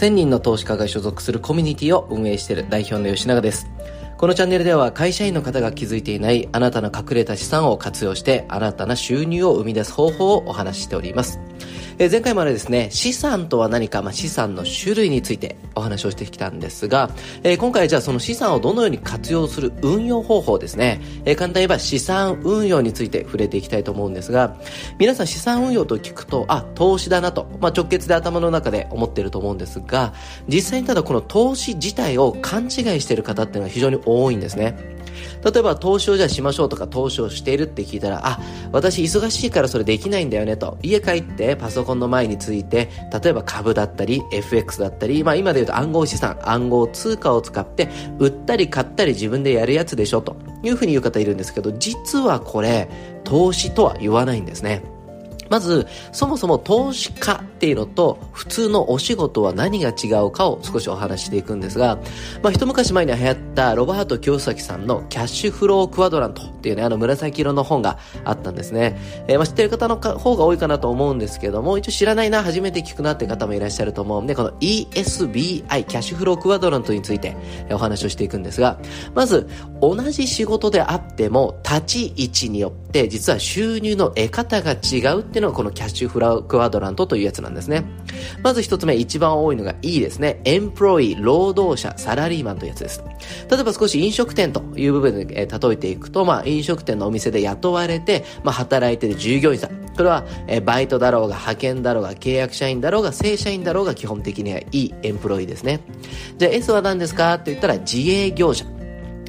1000人の投資家が所属するコミュニティを運営している代表の吉永です。このチャンネルでは会社員の方が気づいていないあなたの隠れた資産を活用して新たな収入を生み出す方法をお話ししております。え、前回までですね、資産とは何か、まあ、資産の種類についてお話をしてきたんですが、え、今回じゃあその資産をどのように活用する運用方法ですね、え、簡単に言えば資産運用について触れていきたいと思うんですが、皆さん資産運用と聞くと、あ、投資だなと、まあ、直結で頭の中で思っていると思うんですが、実際にただこの投資自体を勘違いしている方っていうのは非常に多いんですね。例えば投資をじゃあしましょうとか投資をしているって聞いたら、あ、私忙しいからそれできないんだよねと。家帰ってパソコンの前について、例えば株だったり、FX だったり、まあ今で言うと暗号資産、暗号通貨を使って、売ったり買ったり自分でやるやつでしょというふうに言う方いるんですけど、実はこれ、投資とは言わないんですね。まず、そもそも投資家っていうのと普通のお仕事は何が違うかを少しお話していくんですが、まあ一昔前に流行ったロバート清崎さんのキャッシュフロークワドラントっていうね、あの紫色の本があったんですね。えー、まあ知ってる方の方が多いかなと思うんですけども、一応知らないな、初めて聞くなって方もいらっしゃると思うんで、この ESBI、キャッシュフロークワドラントについてお話をしていくんですが、まず、同じ仕事であっても立ち位置によって実は収入の得方が違うっていうのがこのキャッシュフラクワドラントというやつなんですね。まず一つ目、一番多いのが E ですね。エンプロイ、労働者、サラリーマンというやつです。例えば少し飲食店という部分で、え、例えていくと、まあ飲食店のお店で雇われて、まあ働いている従業員さん。これは、え、バイトだろうが、派遣だろうが、契約社員だろうが、正社員だろうが、基本的には E、エンプロイですね。じゃあ S は何ですか？って言ったら自営業者。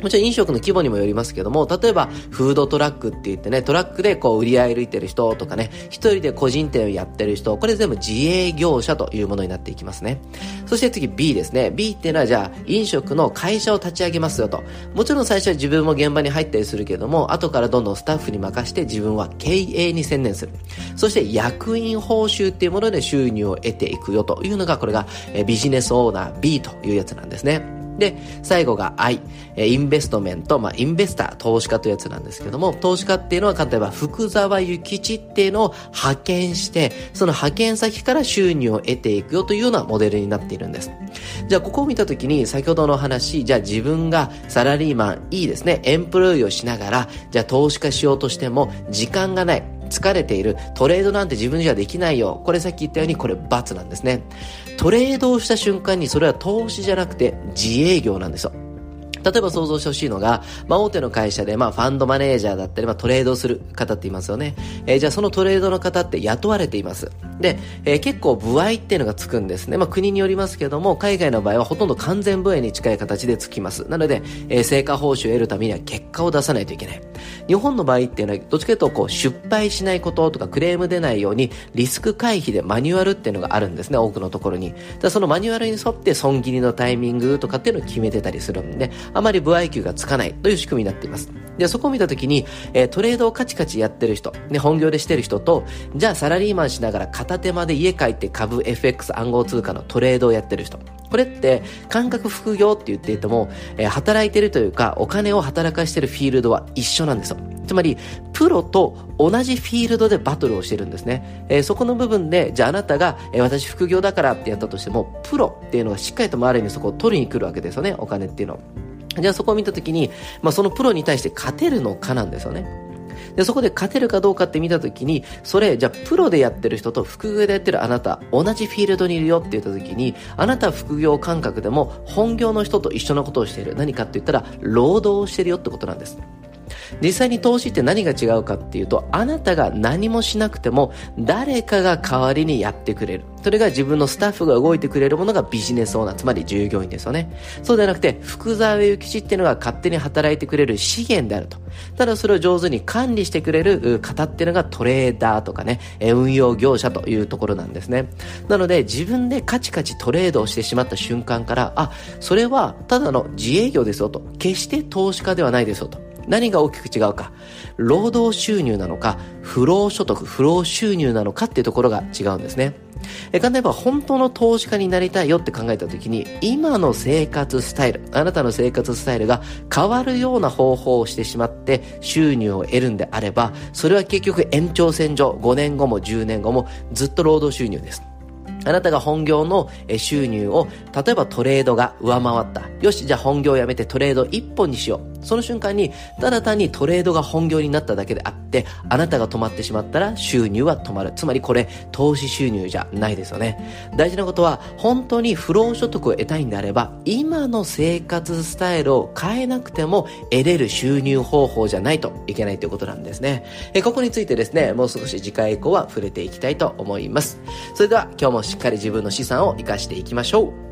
もちろん飲食の規模にもよりますけども、例えばフードトラックって言ってね、トラックでこう売り歩いてる人とかね、一人で個人店をやってる人、これ全部自営業者というものになっていきますね。そして次 B ですね。B っていうのはじゃあ飲食の会社を立ち上げますよと。もちろん最初は自分も現場に入ったりするけども、後からどんどんスタッフに任して自分は経営に専念する。そして役員報酬っていうもので収入を得ていくよというのが、これがビジネスオーナー B というやつなんですね。で、最後が I、インベストメント、まあ、インベスター、投資家というやつなんですけども、投資家っていうのは簡単に言えば福沢諭吉っていうのを派遣して、その派遣先から収入を得ていくよというようなモデルになっているんです。じゃあ、ここを見たときに、先ほどの話、じゃあ自分がサラリーマン、いいですね、エンプロイをしながら、じゃあ投資家しようとしても、時間がない。疲れている。トレードなんて自分じゃできないよ。これさっき言ったようにこれ罰なんですね。トレードをした瞬間にそれは投資じゃなくて自営業なんですよ。例えば想像してほしいのが、まあ、大手の会社で、まあ、ファンドマネージャーだったり、まあ、トレードする方っていますよね。えー、じゃあそのトレードの方って雇われています。で、えー、結構部合っていうのがつくんですね。まあ、国によりますけども、海外の場合はほとんど完全部合に近い形でつきます。なので、えー、成果報酬を得るためには結果を出さないといけない。日本の場合っていうのは、どっちかというと、こう、失敗しないこととか、クレーム出ないように、リスク回避でマニュアルっていうのがあるんですね、多くのところに。だそのマニュアルに沿って損切りのタイミングとかっていうのを決めてたりするんで、あまり部合給がつかないという仕組みになっています。で、そこを見たときに、えー、トレードをカチカチやってる人、ね、本業でしてる人と、じゃあサラリーマンしながら片手間で家帰って株 FX 暗号通貨のトレードをやってる人。これって、感覚副業って言っていても、えー、働いてるというか、お金を働かしてるフィールドは一緒なんですよ。つまり、プロと同じフィールドでバトルをしてるんですね。えー、そこの部分で、じゃああなたが、えー、私副業だからってやったとしても、プロっていうのがしっかりと周りにそこを取りに来るわけですよね、お金っていうのを。じゃあそこを見たときに、まあ、そのプロに対して勝てるのかなんですよね。で、そこで勝てるかどうかって見たときに、それ、じゃあプロでやってる人と副業でやってるあなた、同じフィールドにいるよって言ったときに、あなた副業感覚でも本業の人と一緒のことをしている。何かって言ったら、労働をしてるよってことなんです。実際に投資って何が違うかっていうと、あなたが何もしなくても、誰かが代わりにやってくれる。それが自分のスタッフが動いてくれるものがビジネスオーナー、つまり従業員ですよね。そうではなくて、福沢諭吉っていうのが勝手に働いてくれる資源であると。ただそれを上手に管理してくれる方っていうのがトレーダーとかね、運用業者というところなんですね。なので自分でカチカチトレードをしてしまった瞬間から、あ、それはただの自営業ですよと。決して投資家ではないですよと。何が大きく違うか？労働収入なのか、不労所得、不労収入なのかっていうところが違うんですね。え簡単言えば本当の投資家になりたいよって考えた時に、今の生活スタイル、あなたの生活スタイルが変わるような方法をしてしまって収入を得るんであれば、それは結局延長線上、5年後も10年後もずっと労働収入です。あなたが本業の収入を、例えばトレードが上回った。よし、じゃあ本業をやめてトレード一本にしよう。その瞬間に、ただ単にトレードが本業になっただけであって、あなたが止まってしまったら収入は止まる。つまりこれ、投資収入じゃないですよね。大事なことは、本当に不労所得を得たいんであれば、今の生活スタイルを変えなくても得れる収入方法じゃないといけないということなんですね。えここについてですね、もう少し次回以降は触れていきたいと思います。それでは今日もしっかり自分の資産を活かしていきましょう。